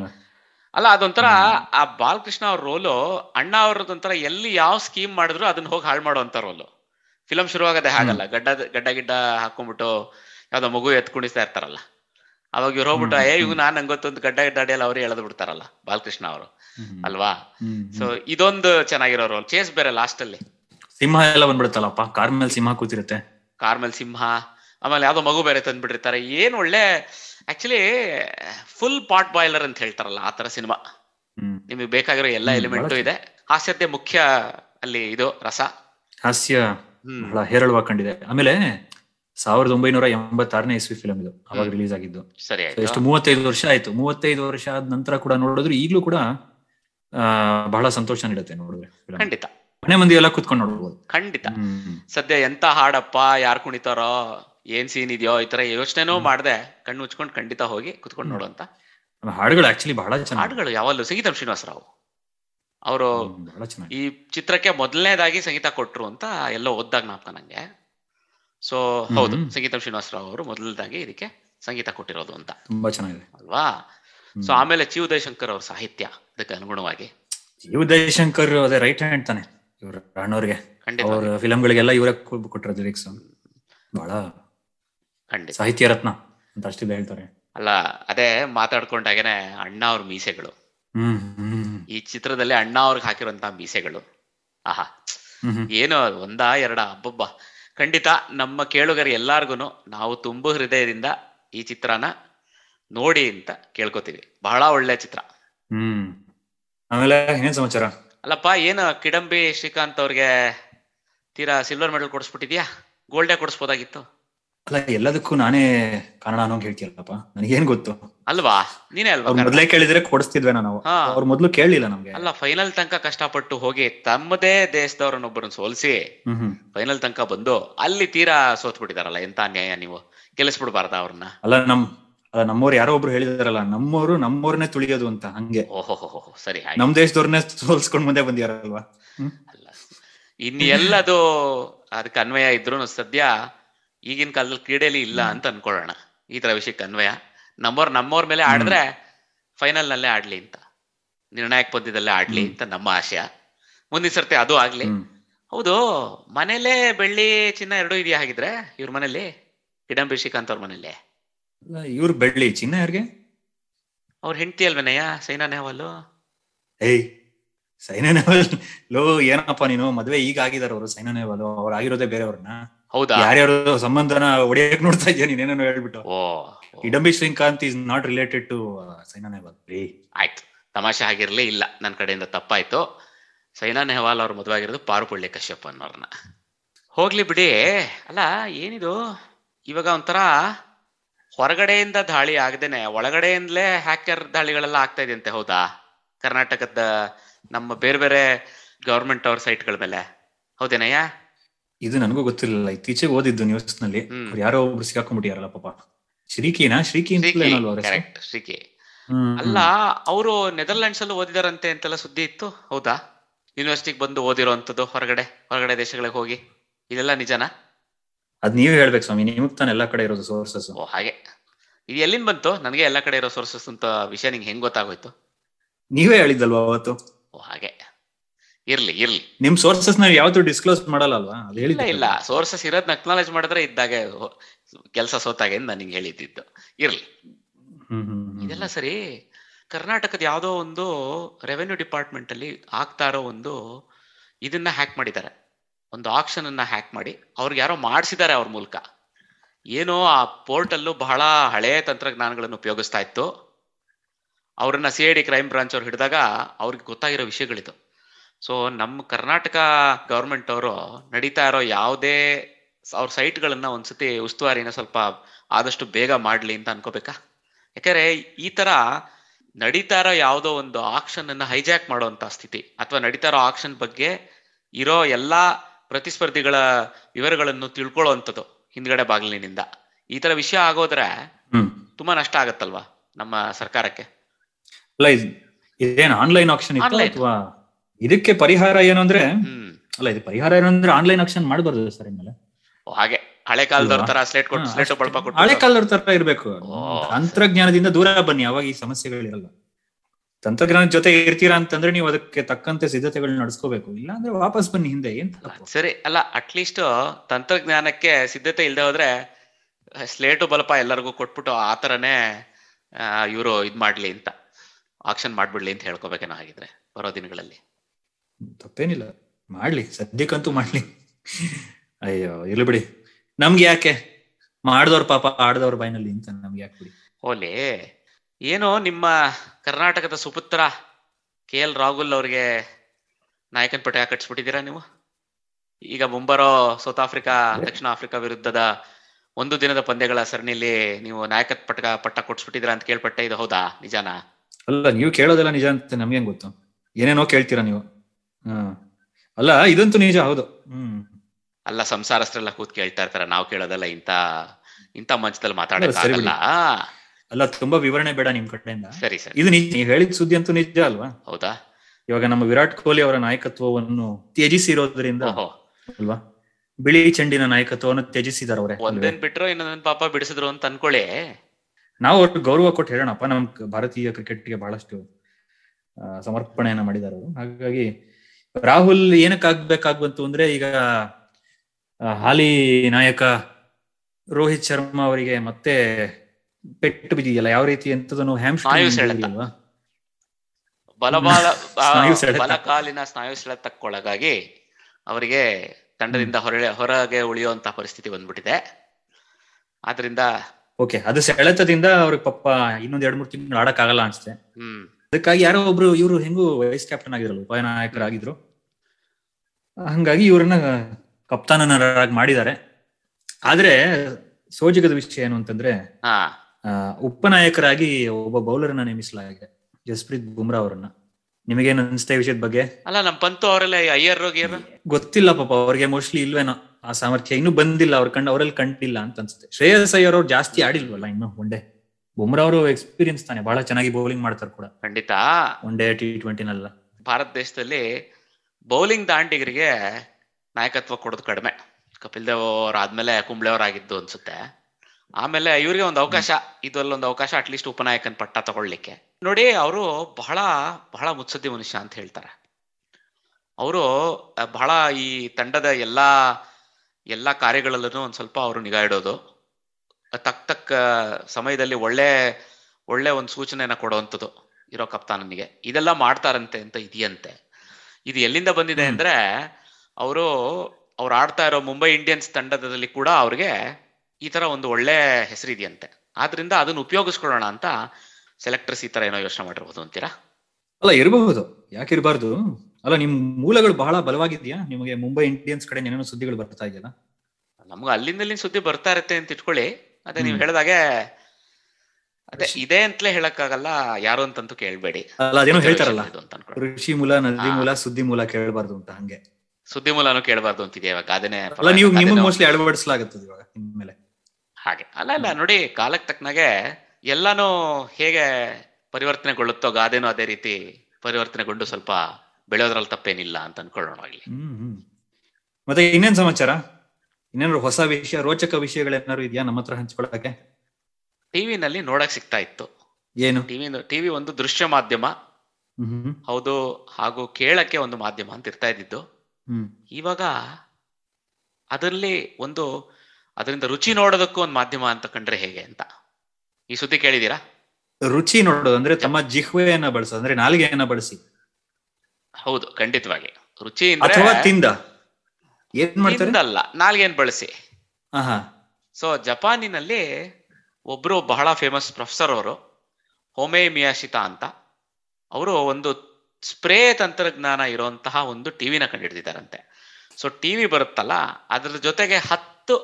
ಅಲ್ಲ ಅದೊಂಥರ ಆ ಬಾಲಕೃಷ್ಣ ಅವ್ರ ರೋಲು ಅಣ್ಣ ಅವ್ರದ್ದೊಂಥರ ಎಲ್ಲಿ ಯಾವ ಸ್ಕೀಮ್ ಮಾಡಿದ್ರು ಅದನ್ನ ಹೋಗಿ ಹಾಳು ಮಾಡುವಂತ ರೋಲು. ಫಿಲಂ ಶುರುವಾಗದೆ ಹಾಗಲ್ಲ. ಗಡ್ಡ ಗಡ್ಡ ಗಿಡ್ಡ ಹಾಕೊಂಡ್ಬಿಟ್ಟು ಯಾವ್ದೋ ಮಗು ಎತ್ಕೊಂಡಿಸ್ತಾ ಇರ್ತಾರಲ್ಲ. ಅವಾಗ ಇವ್ರು ಹೋಗ್ಬಿಟ್ರ ಏ. ಇವ್ ನಾನ್ ನಂಗೊತ್ತೊಂದು ಗಡ್ಡ ಗಡ್ಡಾಡಿಯಲ್ಲಿ ಅವ್ರೇ ಎಳೆದು ಬಿಡ್ತಾರಲ್ಲ ಬಾಲಕೃಷ್ಣ ಅವರು. ಅಲ್ವಾ? ಸೊ. ಇದೊಂದು ಚೆನ್ನಾಗಿರೋ ರೋಲ್ ಚೇಸ್ ಬೇರೆ ಲಾಸ್ಟ್ ಅಲ್ಲಿ. ಸಿಂಹ ಎಲ್ಲ ಬಂದ್ಬಿಡುತ್ತಲ್ಲಪ್ಪ? ಕಾರ್ ಮೇಲೆ ಸಿಂಹ ಕೂತಿರುತ್ತೆ. ಕಾರ್ ಮೇಲೆ ಸಿಂಹ ಆಮೇಲೆ ಯಾವ್ದೋ ಮಗು ಬೇರೆ ತಂದ್ಬಿಟ್ಟಿರ್ತಾರೆ. ಏನ್ ಒಳ್ಳೆ ಆಕ್ಚುಲಿ ಫುಲ್ ಪಾಟ್ ಬಾಯ್ಲರ್ ಅಂತ ಹೇಳ್ತಾರಲ್ಲ ಆತರ ತರ ಸಿನಿಮಾ. ನಿಮಗೆ ಬೇಕಾಗಿರೋ ಎಲ್ಲ ಎಲಿಮೆಂಟ್ ಇದೆ. ಹಾಸ್ಯತೆ ಮುಖ್ಯ ಅಲ್ಲಿ ಇದು ರಸ. ಹಾಸ್ಯ ಬಹಳ ಹೇರಳವಾಗಿ ಕಂಡಿದೆ. ಆಮೇಲೆ ಸಾವಿರದ ಒಂಬೈನೂರ ಎಂಬತ್ತಾರನೇ ಇಸ್ವಿ ಫಿಲಂ ಇದು ಅವಾಗ. ರಿಲೀಸ್ ಆಗಿದ್ದು. ಎಷ್ಟು ಮೂವತ್ತೈದು ವರ್ಷ ಆಯ್ತು. ಮೂವತ್ತೈದು ವರ್ಷ ಆದ ನಂತರ ಕೂಡ ನೋಡಿದ್ರು ಈಗಲೂ ಕೂಡ ಆ ಬಹಳ ಸಂತೋಷ ನೀಡುತ್ತೆ ನೋಡಿದ್ರೆ ಖಂಡಿತ. ಮನೆ ಮಂದಿ ಎಲ್ಲ ಕುತ್ಕೊಂಡು ನೋಡ್ಬೋದು. ಖಂಡಿತ. ಸದ್ಯ ಎಂತ ಹಾಡಪ್ಪ ಯಾರ್ ಕುಣಿತಾರೋ ಏನ್ ಸೀನ್ ಇದೆಯೋ ಈ ತರ ಯೋಚನೆನೂ ಮಾಡ್ದೆ. ಕಣ್ಣು ಮುಚ್ಕೊಂಡು ಖಂಡಿತ ಹೋಗಿ ಕುತ್ಕೊಂಡು. ನೋಡುವಂತ. ಹಾಡುಗಳು ಆಕ್ಚುಲಿ ಬಹಳ ಚೆನ್ನಾಗಿ ಹಾಡುಗಳು ಯಾವಲ್ಲೂ ಸಂಗೀತಂ ಶ್ರೀನಿವಾಸರಾವ್ ಅವರು ಬಹಳ ಚೆನ್ನಾಗಿ ಈ ಚಿತ್ರಕ್ಕೆ ಮೊದಲನೇದಾಗಿ ಸಂಗೀತ ಕೊಟ್ರು ಅಂತ ಎಲ್ಲ ಓದ್ದಾಗ ನಾಪ್ಕ ನಂಗೆ. ಸೊ ಹೌದು ಸಂಗೀತ ಶ್ರೀನಿವಾಸರಾವ್ ಅವರು ಮೊದಲನೇದಾಗಿ ಇದಕ್ಕೆ ಸಂಗೀತ ಕೊಟ್ಟಿರೋದು ಅಂತ. ತುಂಬಾ ಚೆನ್ನಾಗಿದೆ. ಅಲ್ವಾ. ಸೊ ಆಮೇಲೆ ಚಿ ಉದಯಶಂಕರ್ ಅವ್ರ ಸಾಹಿತ್ಯ ಅದಕ್ಕೆ ಅನುಗುಣವಾಗಿ. ಜೀವ ದಯಶಂಕರ್ ಅದೇ ರೈಟ್ ಹ್ಯಾಂಡ್ ತಾನೆ ಇವ್ರ ಅಣ್ಣವ್ರಿಗೆ ಅವ್ರ ಫಿಲಂಗಳಿಗೆಲ್ಲ ಇವರೇ ಕೊಟ್ಟರು ಲಿರಿಕ್ಸ್ ಬಹಳ ಖಂಡಿತ. ಸಾಹಿತ್ಯ ರತ್ನ ಅಂತ ಅಷ್ಟಿದೆ ಹೇಳ್ತಾರೆ. ಅಲ್ಲ ಅದೇ ಮಾತಾಡ್ಕೊಂಡಾಗೇನೆ ಅಣ್ಣ ಅವ್ರ ಮೀಸೆಗಳು. ಈ ಚಿತ್ರದಲ್ಲಿ ಅಣ್ಣ ಅವ್ರಿಗೆ ಹಾಕಿರುವಂತ ಮೀಸೆಗಳು. ಆಹಾ. ಏನು ಒಂದಾ ಎರಡ ಅಬ್ಬಬ್ಬ. ಖಂಡಿತ ನಮ್ಮ ಕೇಳುಗರು ಎಲ್ಲಾರ್ಗು ನಾವು ತುಂಬು ಹೃದಯದಿಂದ ಈ ಚಿತ್ರನ ನೋಡಿ ಅಂತ ಕೇಳ್ಕೊತೀವಿ. ಬಹಳ ಒಳ್ಳೆ ಚಿತ್ರ. ಹ್ಮ್. ಆಮೇಲೆ ಏನ್ ಸಮಾಚಾರ? ಅಲ್ಲಪ್ಪ ಏನು ಕಿಡಂಬಿ ಶ್ರೀಕಾಂತ್ ಅವ್ರಿಗೆ ತೀರಾ ಸಿಲ್ವರ್ ಮೆಡಲ್ ಕೊಡಿಸ್ಬಿಟ್ಟಿದ್ಯಾ? ಗೋಲ್ಡೇ ಕೊಡಿಸ್ಬೋದಾಗಿತ್ತು? ಅಲ್ಲ ಎಲ್ಲದಕ್ಕೂ ನಾನೇ ಕಾರಣ ಅನ್ನೋಂಗ್ ಹೇಳ್ತೀಯಲ್ಲಪ್ಪ? ನನಗೇನ್ ಗೊತ್ತು? ಅಲ್ವಾ? ನೀನೇ ಅಲ್ವಾ? ಮೊದ್ಲೇ ಕೇಳಿದ್ರೆ ಕೊಡಿಸ್ತಿದ್ವೆ ನಾವು. ಅವ್ರ ಮೊದ್ಲು ಕೇಳಲಿಲ್ಲ ನಮ್ಗೆ. ಅಲ್ಲ ಫೈನಲ್ ತನಕ ಕಷ್ಟಪಟ್ಟು ಹೋಗಿ ತಮ್ಮದೇ ದೇಶದವ್ರನ್ನೊಬ್ಬರನ್ನ ಸೋಲ್ಸಿ ಫೈನಲ್ ತನಕ ಬಂದು ಅಲ್ಲಿ ತೀರಾ ಸೋತ್ ಬಿಟ್ಟಿದಾರಲ್ಲ ಎಂತ ಅನ್ಯಾಯ ನೀವು? ಗೆಲ್ಲಿಸ್ಬಿಡ್ಬಾರ್ದ ಅವ್ರನ್ನ? ಅಲ್ಲ ನಮ್ ಅಲ್ಲ ನಮ್ಮವ್ರು ಯಾರೋ ಒಬ್ರು ಹೇಳಿದಾರಲ್ಲ ನಮ್ಮವರು ನಮ್ಮವ್ರನ್ನೇ ತುಳಿಯೋದು ಅಂತ ಹಂಗೆ. ಓಹೋ ಸರಿ ನಮ್ ದೇಶದವ್ರನ್ನೇ ಸೋಲ್ಸ್ಕೊಂಡ್ ಮುಂದೆ ಬಂದಿರಲ್ವಾ ಅಲ್ಲ ಇನ್ ಎಲ್ಲದು ಅದಕ್ಕೆ ಅನ್ವಯ ಇದ್ರು ಸದ್ಯ ಈಗಿನ ಕಾಲದಲ್ಲಿ ಕ್ರೀಡೆಯಲ್ಲಿ ಇಲ್ಲ ಅಂತ ಅನ್ಕೊಳ್ಳೋಣ. ಈ ತರ ವಿಷಯಕ್ಕೆ ಅನ್ವಯ. ನಮ್ಮವ್ರ ನಮ್ಮವ್ರ ಮೇಲೆ ಆಡಿದ್ರೆ ಫೈನಲ್ ನಲ್ಲೇ ಆಡ್ಲಿ ಅಂತ. ನಿರ್ಣಾಯಕ ಪಂದ್ಯದಲ್ಲೇ ಆಡ್ಲಿ ಅಂತ ನಮ್ಮ ಆಶಯ. ಮುಂದಿನ ಸರ್ತಿ ಅದು ಆಗ್ಲಿ. ಹೌದು ಮನೇಲೆ ಬೆಳ್ಳಿ ಚಿನ್ನ ಎರಡೂ ಇದೆಯಾ ಹಾಗಿದ್ರೆ ಇವ್ರ ಮನೇಲಿ ಕಿಡಂಬಿ ಶ್ರೀಕಾಂತ್ ಅವ್ರ ಮನೇಲಿ ಇವ್ರ ಬೆಳ್ಳಿ ಚಿನ್ನ ಯಾರಿಗೆ? ಅವ್ರ ಹೆಂಡತಿ ಅಲ್ವೇನಯ್ಯ? ಸೈನಾ ನೆಹವಾಲ್? ಏಯ್ ಸೈನಾ ನೆಹವಾಲ್. ಲೋ ಏನಪ್ಪ ನೀನು? ಮದ್ವೆ ಈಗ ಆಗಿದಾರ ಅವರು ಸೈನಾ ನೆಹವಾಲ್. ಅವ್ರು ಆಗಿರೋದೇ ಬೇರೆಯವ್ರನ್ನ. ಹೌದಾ? ಯಾರ್ಯಾರು ಸಂಬಂಧನ ಒಡೆಯಕ್ ನೋಡ್ತಾ ಇದೆಯಾ ನೀನೇನೋ ಹೇಳ್ಬಿಟ್ಟು? ಓ ಇಡಂಬಿ Srikanth is not related to Saina Nehwal. ರೀ ಆಯ್ತು. ತಮಾಷೆ ಆಗಿರ್ಲಿ ಇಲ್ಲ. ನನ್ನ ಕಡೆಯಿಂದ ತಪ್ಪಾಯ್ತು. ಸೈನಾ ನೆಹ್ವಾಲ್ ಅವ್ರ ಮದುವೆ ಆಗಿರೋದು ಪಾರುಪಳ್ಳಿ ಕಶ್ಯಪ್ ಅನ್ನೋರ್ನ. ಹೋಗ್ಲಿ ಬಿಡಿ. ಅಲ್ಲ ಏನಿದು? ಇವಾಗ ಒಂಥರ ಹೊರಗಡೆಯಿಂದ ದಾಳಿ ಆಗದೇನೆ. ಒಳಗಡೆಯಿಂದಲೇ ಹ್ಯಾಕರ್ ದಾಳಿಗಳೆಲ್ಲ ಆಗ್ತಾ ಇದೆಯಂತೆ ಹೌದಾ? ಕರ್ನಾಟಕದ ನಮ್ಮ ಬೇರೆ ಬೇರೆ ಗವರ್ಮೆಂಟ್ ಅವ್ರ ಸೈಟ್ಗಳ ಮೇಲೆ. ಹೌದೇನಯ್ಯ? ಇದು ನನಗೂ ಗೊತ್ತಿರಲಿಲ್ಲ. ಇತ್ತೀಚೆಗೆ ಓದಿದ್ದು ನ್ಯೂಸ್ನಲ್ಲಿ ಯಾರೋ ಒಬ್ರು ಸಿಕ್ಕಾಕೊಂಡ್ಬಿಟ್ಟಿಯಾರಲ್ಲ ಪಾಪ. ಶ್ರೀಕಿನಾ? ಶ್ರೀಕಿ ಶ್ರೀಕಿ. ಅಲ್ಲ ಅವರು ನೆದರ್ಲ್ಯಾಂಡ್ಸ್ ಅಲ್ಲಿ ಓದಿದಾರಂತೆ ಅಂತೆಲ್ಲ ಸುದ್ದಿ ಇತ್ತು? ಹೌದಾ? ಯೂನಿವರ್ಸಿಟಿಗೆ ಬಂದು ಓದಿರೋಂಥದ್ದು ಹೊರಗಡೆ ಹೊರಗಡೆ ದೇಶಗಳಿಗೆ ಹೋಗಿ. ಇದೆಲ್ಲ ನಿಜನಾ? ಅದ್ ನೀವೇ ಹೇಳ್ಬೇಕು ಸ್ವಾಮಿ. ನಿಮಗ್ ತಾನೆ ಎಲ್ಲಾ ಕಡೆ ಇರೋದು ಸೋರ್ಸಸ್ ಓ ಹಾಗೆ. ಇದು ಎಲ್ಲಿಂದ ಬಂತು? ನನಗೆ ಎಲ್ಲಾ ಕಡೆ ಇರೋ ಸೋರ್ಸಸ್ ಅಂತ ವಿಷಯ ನಿಂಗೆ ಹೆಂಗ್ ಗೊತ್ತಾಗೋಯ್ತು? ನೀವೇ ಹೇಳಿದ್ದಲ್ವಾ ಅವತ್ತು? ಓ ಹಾಗೆ. ಇರ್ಲಿ ಇರ್ಲಿ. ನಿಮ್ ಸೋರ್ಸಸ್ ನಾವ್ ಯಾವತ್ತೂ ಡಿಸ್ಕ್ಲೋಸ್ ಮಾಡಲ್ಲ ಅಲ್ವಾ ಇಲ್ಲ ಇಲ್ಲ. ಸೋರ್ಸಸ್ ಇರೋದ್ ಅಕ್ನಾಲೇಜ್ ಮಾಡಿದ್ರೆ ಇದ್ದಾಗೆ ಕೆಲಸ ಸೋತಾಗೆ ನಾನು ನಿಂಗೆ ಹೇಳಿದ್ದಿದ್ದು. ಇರ್ಲಿ. ಇದೆಲ್ಲ ಸರಿ. ಕರ್ನಾಟಕದ ಯಾವುದೋ ಒಂದು ರೆವೆನ್ಯೂ ಡಿಪಾರ್ಟ್ಮೆಂಟ್ ಅಲ್ಲಿ ಆಗ್ತಾ ಇರೋ ಒಂದು ಇದನ್ನ ಹ್ಯಾಕ್ ಮಾಡಿದ್ದಾರೆ. ಒಂದು ಆಕ್ಷನ್ ಅನ್ನ ಹ್ಯಾಕ್ ಮಾಡಿ. ಅವ್ರಿಗೆ ಯಾರೋ ಮಾಡಿಸಿದ್ದಾರೆ ಅವ್ರ ಮೂಲಕ. ಏನೋ ಆ ಪೋರ್ಟಲ್ಲು ಬಹಳ ಹಳೆಯ ತಂತ್ರಜ್ಞಾನಗಳನ್ನು ಉಪಯೋಗಿಸ್ತಾ ಇತ್ತು. ಅವರನ್ನ C I D crime branch ಅವ್ರು ಹಿಡಿದಾಗ ಅವ್ರಿಗೆ ಗೊತ್ತಾಗಿರೋ ವಿಷಯಗಳಿದು. ಸೊ ನಮ್ಮ ಕರ್ನಾಟಕ ಗವರ್ಮೆಂಟ್ ಅವರು ನಡೀತಾ ಇರೋ ಯಾವುದೇ ಅವ್ರ ಸೈಟ್ಗಳನ್ನ ಒಂದ್ಸತಿ ಉಸ್ತುವಾರಿನ ಸ್ವಲ್ಪ ಆದಷ್ಟು ಬೇಗ ಮಾಡ್ಲಿ ಅಂತ ಅನ್ಕೋಬೇಕಾ? ಯಾಕಂದ್ರೆ ಈ ತರ ನಡೀತಾ ಇರೋ ಯಾವುದೋ ಒಂದು ಆಕ್ಷನ್ ಅನ್ನ ಹೈಜಾಕ್ ಮಾಡುವಂತ ಸ್ಥಿತಿ ಅಥವಾ ನಡೀತಾ ಇರೋ ಆಕ್ಷನ್ ಬಗ್ಗೆ ಇರೋ ಎಲ್ಲಾ ಪ್ರತಿಸ್ಪರ್ಧಿಗಳ ವಿವರಗಳನ್ನು ತಿಳ್ಕೊಳ್ಳುವಂಥದ್ದು ಹಿಂದ್ಗಡೆ ಬಾಗಿಲಿನಿಂದ. ಈ ತರ ವಿಷಯ ಆಗೋದ್ರೆ ತುಂಬಾ ನಷ್ಟ ಆಗತ್ತಲ್ವಾ ನಮ್ಮ ಸರ್ಕಾರಕ್ಕೆ? ಆನ್ಲೈನ್ ಆಕ್ಷನ್ ಇದಕ್ಕೆ ಪರಿಹಾರ ಏನು ಅಂದ್ರೆ ಅಲ್ಲ ಇದು ಪರಿಹಾರ ಏನು ಅಂದ್ರೆ ಆನ್ಲೈನ್ ಆಕ್ಷನ್ ಮಾಡಬಾರ್ದು ಸರ್ ಇನ್ಮೇಲೆ. ಹಾಗೆ. ಹಳೆ ಕಾಲದವ್ರ ತರ ಸ್ಲೇಟ್ ಕೊಟ್ಟು ಸ್ಲೇಟ್. ಬಳಪ ಹಳೆ ಕಾಲದವ್ರ ತರ ಇರ್ಬೇಕು. ತಂತ್ರಜ್ಞಾನದಿಂದ ದೂರ ಬನ್ನಿ ಅವಾಗ ಈ ಸಮಸ್ಯೆಗಳಿರಲ್ಲ. ತಂತ್ರಜ್ಞಾನದ ಜೊತೆ ಇರ್ತೀರಾ ಅಂತಂದ್ರೆ ನೀವು ಅದಕ್ಕೆ ತಕ್ಕಂತೆ ಸಿದ್ಧತೆಗಳು ನಡೆಸ್ಕೋಬೇಕು. ಇಲ್ಲ ಅಂದ್ರೆ ವಾಪಸ್ ಬನ್ನಿ ಹಿಂದೆ ಏನ್? ಸರಿ. ಅಲ್ಲ ಅಟ್ಲೀಸ್ಟ್ ತಂತ್ರಜ್ಞಾನಕ್ಕೆ ಸಿದ್ಧತೆ ಇಲ್ಲದೆ ಹೋದ್ರೆ ಸ್ಲೇಟು ಬಲಪ ಎಲ್ಲರಿಗೂ ಕೊಟ್ಬಿಟ್ಟು ಆ ತರನೇ ಇವರು ಇದ್ ಮಾಡ್ಲಿ ಅಂತ ಆಕ್ಷನ್ ಮಾಡ್ಬಿಡ್ಲಿ ಅಂತ ಹೇಳ್ಕೊಬೇಕೇನೋ ಹಾಗಿದ್ರೆ ಬರೋ ದಿನಗಳಲ್ಲಿ. ತಪ್ಪೇನಿಲ್ಲ. ಮಾಡ್ಲಿ ಸದ್ಯಕ್ಕಂತೂ ಮಾಡ್ಲಿ. ಅಯ್ಯೋ ಇರ್ಲಿ ಬಿಡಿ. ನಮ್ಗೆ ಯಾಕೆ? ಮಾಡ್ದವ್ರ ಪಾಪ ಆಡ್ದವ್ರ ಬಾಯಿನಲ್ಲಿ ಅಂತ ನಮ್ಗೆ ಯಾಕೆ ಬಿಡಿ? ಓಲೆ ಏನೋ ನಿಮ್ಮ ಕರ್ನಾಟಕದ ಸುಪುತ್ರ ಕೆ ಎಲ್ ರಾಹುಲ್ ಅವ್ರಿಗೆ ನಾಯಕನ್ ಪಟ್ಟ ಕಟ್ಸ್ಬಿಟ್ಟಿದ್ದೀರಾ ನೀವು? ಈಗ ಮುಂಬರೋ ಸೌತ್ ಆಫ್ರಿಕಾ ದಕ್ಷಿಣ ಆಫ್ರಿಕಾ ವಿರುದ್ಧದ ಒಂದು ದಿನದ ಪಂದ್ಯಗಳ ಸರಣಿಲಿ ನೀವು ನಾಯಕತ್ ಪಟ್ಟ ಪಟ್ಟ ಕೊಟ್ಸ್ಬಿಟ್ಟಿದ್ದೀರಾ ಅಂತ ಕೇಳ್ಪಟ್ಟೆ ಇದು ಹೌದಾ? ನಿಜಾನಾ? ಅಲ್ಲ ನೀವು ಕೇಳೋದೆಲ್ಲ ನಿಜ ಅಂತ ನಮ್ಗೆ ಗೊತ್ತು? ಏನೇನೋ ಕೇಳ್ತೀರಾ ನೀವು? ಅಲ್ಲ ಇದಂತೂ ನಿಜ ಹೌದು. ಹ್ಮ್. ಅಲ್ಲ ಸಂಸಾರಸ್ಥರೆಲ್ಲ ಕೂತ್ ಕೇಳ್ತಾ ಇರ್ತಾರ ನಾವು ಕೇಳೋದಲ್ಲ ಇಂತ ಇಂತ ಮಂಚದಲ್ಲಿ ಮಾತಾಡೋದಲ್ಲ ಅಲ್ಲ ತುಂಬಾ ವಿವರಣೆ ಬೇಡ ನಿಮ್ ಕಡೆಯಿಂದ. ಸರಿ ಸರಿ. ಇದು ನಿಜ ನೀವು ಹೇಳಿದ ಸುದ್ದಿ ಅಂತೂ ನಿಜ ಅಲ್ವಾ? ಹೌದಾ? ಇವಾಗ ನಮ್ಮ ವಿರಾಟ್ ಕೊಹ್ಲಿ ಅವರ ನಾಯಕತ್ವವನ್ನು ತ್ಯಜಿಸಿರೋದ್ರಿಂದ ಅಲ್ವಾ? ಬಿಳಿ ಚೆಂಡಿನ ನಾಯಕತ್ವವನ್ನು ತ್ಯಜಿಸಿದಾರ ಅವರೇ ಒಂದೇನ್ ಬಿಟ್ರು ಇನ್ನೊಂದ್ ಪಾಪ ಬಿಡಿಸಿದ್ರು ಅಂತ ಅನ್ಕೊಳ್ಳಿ. ನಾವು ಅವ್ರಿಗೆ ಗೌರವ ಕೊಟ್ಟು ಹೇಳೋಣಪ್ಪ ನಮ್ ಭಾರತೀಯ ಕ್ರಿಕೆಟ್ಗೆ ಬಹಳಷ್ಟು ಆ, ಸಮರ್ಪಣೆಯನ್ನ ಮಾಡಿದ್ದಾರೆ ಅವರು ಹಾಗಾಗಿ ರಾಹುಲ್ ಏನಕ್ಕೆ ಆಗ್ಬೇಕಾಗ್ಬಂತು ಅಂದ್ರೆ ಈಗ ಹಾಲಿ ನಾಯಕ ರೋಹಿತ್ ಶರ್ಮಾ ಅವರಿಗೆ ಮತ್ತೆ ಪೆಟ್ಟು ಬಿದ್ದಿದೆಯಲ್ಲ ಯಾವ ರೀತಿ ಎಂತದನ್ನು ಬಲಬಾಲ. [LAUGHS] ಬಲಕಾಲಿನ ಸ್ನಾಯು ಸೆಳೆತಕ್ಕೊಳಗಾಗಿ ಅವರಿಗೆ ತಂಡದಿಂದ ಹೊರಗೆ ಹೊರಗೆ ಉಳಿಯುವಂತ ಪರಿಸ್ಥಿತಿ ಬಂದ್ಬಿಟ್ಟಿದೆ. ಆದ್ರಿಂದ ಓಕೆ ಅದು ಸೆಳೆತದಿಂದ ಅವ್ರಿಗೆ ಪಪ್ಪ ಇನ್ನೊಂದ್ ಎರಡ್ ಮೂರ್ ತಿಂಗಳು ಆಡಕ್ ಆಗಲ್ಲ ಅನ್ಸುತ್ತೆ. ಹ್ಮ್. ಅದಕ್ಕಾಗಿ ಯಾರೋ ಒಬ್ರು ಇವರು ಹೆಂಗು ವೈಸ್ ಕ್ಯಾಪ್ಟನ್ ಆಗಿರಲ್ಲ ಉಪನಾಯಕರಾಗಿದ್ರು ಹಂಗಾಗಿ ಇವ್ರನ್ನ ಕಪ್ತಾನರಾಗಿ ಮಾಡಿದ್ದಾರೆ. ಆದ್ರೆ ಸೋಜಗದ ವಿಷಯ ಏನು ಅಂತಂದ್ರೆ ಉಪನಾಯಕರಾಗಿ ಒಬ್ಬ ಬೌಲರ್ನ ನೇಮಿಸಲಾಗಿದೆ ಜಸ್ಪ್ರೀತ್ ಬುಮ್ರಾ ಅವರನ್ನ. ನಿಮಗೇನ್ ಅನ್ಸುತ್ತೆ ಈ ವಿಷಯದ ಬಗ್ಗೆ? ಅಲ್ಲ ನಮ್ ಪಂತು ಅವರೆಲ್ಲ ಅಯ್ಯರ್ ಗೊತ್ತಿಲ್ಲ ಪಾಪ ಅವ್ರಿಗೆ ಮೋಸ್ಟ್ಲಿ ಇಲ್ವೇನೋ ಆ ಸಾಮರ್ಥ್ಯ. ಇನ್ನೂ ಬಂದಿಲ್ಲ ಅವ್ರ ಕಂಡು ಅವರಲ್ಲಿ ಕಂಡಿಲ್ಲ ಅಂತ ಅನ್ಸುತ್ತೆ. ಶ್ರೇಯಸ್ ಅಯ್ಯರ್ ಅವ್ರು ಜಾಸ್ತಿ ಆಡಿಲ್ವಲ್ಲ ಇನ್ನು ಡೇ ಬುಮ್ರಾ ಅವರು ಎಕ್ಸ್ಪೀರಿಯನ್ಸ್ ತಾನೆ ಬಹಳ ಚೆನ್ನಾಗಿ ಬೌಲಿಂಗ್ ಮಾಡ್ತಾರೆ ಕೂಡ. ಖಂಡಿತ. ಒನ್ ಡೇ ಟಿ ಟ್ವೆಂಟಿನಲ್ಲ ಭಾರತ ದೇಶದಲ್ಲಿ ಬೌಲಿಂಗ್ ದಾಂಡಿಗರಿಗೆ ನಾಯಕತ್ವ ಕೊಡೋದು ಕಡಿಮೆ. ಕಪಿಲ್ ದೇವ್ ಅವ್ರ ಆದ್ಮೇಲೆ ಕುಂಬ್ಳೆ ಅವ್ರ ಆಗಿದ್ದು ಅನ್ಸುತ್ತೆ. ಆಮೇಲೆ ಇವ್ರಿಗೆ ಒಂದು ಅವಕಾಶ ಇದರಲ್ಲಿ ಅವಕಾಶ ಅವಕಾಶ ಅಟ್ಲೀಸ್ಟ್ ಉಪನಾಯಕನ್ ಪಟ್ಟ ತಗೊಳ್ಲಿಕ್ಕೆ ನೋಡಿ ಅವರು ಬಹಳ ಬಹಳ ಮುತ್ಸದ್ದಿ ಮನುಷ್ಯ ಅಂತ ಹೇಳ್ತಾರೆ. ಅವರು ಬಹಳ ಈ ತಂಡದ ಎಲ್ಲಾ ಎಲ್ಲಾ ಕಾರ್ಯಗಳಲ್ಲೂ ಒಂದ್ ಸ್ವಲ್ಪ ಅವರು ನಿಗಾ ಇಡೋದು. ತಕ್ಕ ತಕ್ಕ ಸಮಯದಲ್ಲಿ ಒಳ್ಳೆ ಒಳ್ಳೆ ಒಂದು ಸೂಚನೆಯನ್ನ ಕೊಡುವಂಥದ್ದು ಇರೋ ಕಪ್ತಾನನಿಗೆ ಇದೆಲ್ಲ ಮಾಡ್ತಾರಂತೆ ಅಂತ ಇದೆಯಂತೆ. ಇದು ಎಲ್ಲಿಂದ ಬಂದಿದೆ. ಅಂದ್ರೆ ಅವರು ಅವ್ರು ಆಡ್ತಾ ಇರೋ ಮುಂಬೈ ಇಂಡಿಯನ್ಸ್ ತಂಡದಲ್ಲಿ ಕೂಡ ಅವ್ರಿಗೆ ಈ ತರ ಒಂದು ಒಳ್ಳೆ ಹೆಸರಿದೆಯಂತೆ ಆದ್ರಿಂದ ಅದನ್ನ ಉಪಯೋಗಿಸ್ಕೊಳ್ಳೋಣ ಅಂತ ಸೆಲೆಕ್ಟರ್ಸ್ ಈ ತರ ಏನೋ ಯೋಚನೆ ಮಾಡಿರ್ಬೋದು ಅಂತೀರಾ? ಅಲ್ಲ ಇರಬಹುದು. ಯಾಕೆ ಇರಬಾರ್ದು? ಅಲ್ಲ ನಿಮ್ ಮೂಲಗಳು ಬಹಳ ಬಲವಾಗಿದೆಯಾ? ನಿಮಗೆ ಮುಂಬೈ ಇಂಡಿಯನ್ಸ್ ಕಡೆ ಏನೇನೋ ಸುದ್ದಿಗಳು ಬರ್ತಾ ಇದೆಯಲ್ಲ? ನಮ್ಗೆ ಅಲ್ಲಿಂದ ಸುದ್ದಿ ಬರ್ತಾ ಇರುತ್ತೆ ಅಂತ ಇಟ್ಕೊಳ್ಳಿ. ಅದೇ ನೀವು ಹೇಳ್ದಾಗೆ ಅದೇ ಇದೆ ಅಂತಲೇ ಹೇಳಕ್ಕಾಗಲ್ಲ ಯಾರು ಅಂತಂತೂ ಕೇಳ್ಬೇಡಿ. ಅಲ್ಲ ಅದೇನೋ ಹೇಳ್ತಾರಲ್ಲ. ಋಷಿ ಮೂಲ ನದಿ ಮೂಲ ಸುದ್ದಿ ಮೂಲ ಕೇಳಬಾರ್ದು ಅಂತ ಹಂಗೆ. ಸುದ್ದಿ ಮೂಲನೂ ಕೇಳಬಾರ್ದು ಅಂತಿದೆ ಇವಾಗ? ಅದನ್ನೇ ಅಲ್ಲ ನೀವು ಮೋಸ್ಟ್ಲಿ ಅಳವಡಿಸಲಾಗುತ್ತದೆ ಇವಾಗ ನಿಮ್ಮೇಲೆ. ಹಾಗೆ. ಅಲ್ಲ ಅಲ್ಲ ನೋಡಿ ಕಾಲಕ್ಕೆ ತಕ್ಕನಾಗೆ ಎಲ್ಲಾನು ಹೇಗೆ ಪರಿವರ್ತನೆಗೊಳ್ಳುತ್ತೋ ಗಾದೆನೂ ಅದೇ ರೀತಿ ಪರಿವರ್ತನೆಗೊಂಡು ಸ್ವಲ್ಪ ಬೆಳೆಯೋದ್ರಲ್ಲಿ ತಪ್ಪೇನಿಲ್ಲ ಅಂತ ಅನ್ಕೊಳ್ಳೋಣ ಹ್ಮ್. ಮತ್ತೆ ಇನ್ನೇನ್ ಸಮಾಚಾರ? ಇನ್ನೇನಾದ್ರು ಹೊಸ ವಿಷಯ ರೋಚಕ ವಿಷಯಗಳೇನಾದ್ರು ಇದೆಯಾ ನಮ್ಮ ಹತ್ರ ಹಂಚ್ಕೊಳಕ್ಕೆ? ಟಿವಿನಲ್ಲಿ ನೋಡಕ್ ಸಿಗ್ತಾ ಇತ್ತು. ಏನು? ಟಿವಿ ಟಿವಿ ಒಂದು ದೃಶ್ಯ ಮಾಧ್ಯಮ. ಹೌದು ಹಾಗೂ ಕೇಳಕ್ಕೆ ಒಂದು ಮಾಧ್ಯಮ ಅಂತ ಇರ್ತಾ ಇದ್ದಿದ್ದು. ಇವಾಗ ಅದರಲ್ಲಿ ಒಂದು ಅದರಿಂದ ರುಚಿ ನೋಡೋದಕ್ಕೂ ಒಂದು ಮಾಧ್ಯಮ ಅಂತ ಕಂಡ್ರೆ ಹೇಗೆ ಅಂತ. ಈ ಸುದ್ದಿ ಕೇಳಿದೀರಾ ರುಚಿ ನೋಡೋದು ಅಂದ್ರೆ ತಮ್ಮ ಜಿಹ್ವೆಯನ್ನ ಬಳಸೋದು ಅಂದ್ರೆ ನಾಲಿಗೆಯನ್ನ ಬಳಸಿ. ಹೌದು ಖಂಡಿತವಾಗಿ. ರುಚಿ ತಿಂದ. ಏನ್ ಮಾಡ್ತಾರೆ? ತಿಂದಲ್ಲ ನಾಲ್ಗೇನ್ ಬಳಸಿ? ಸೊ ಜಪಾನಿನಲ್ಲಿ ಒಬ್ರು ಬಹಳ ಫೇಮಸ್ ಪ್ರೊಫೆಸರ್ ಅವರು ಹೋಮೆ ಮಿಯಾಶಿತಾ ಅಂತ. ಅವರು ಒಂದು ಸ್ಪ್ರೇ ತಂತ್ರಜ್ಞಾನ ಇರುವಂತಹ ಒಂದು ಟಿವಿನ ಕಂಡುಹಿಡಿದಿದ್ದಾರಂತೆ ಸೊ ಟಿವಿ ಬರುತ್ತಲ್ಲ ಅದ್ರ ಜೊತೆಗೆ ಹತ್ತು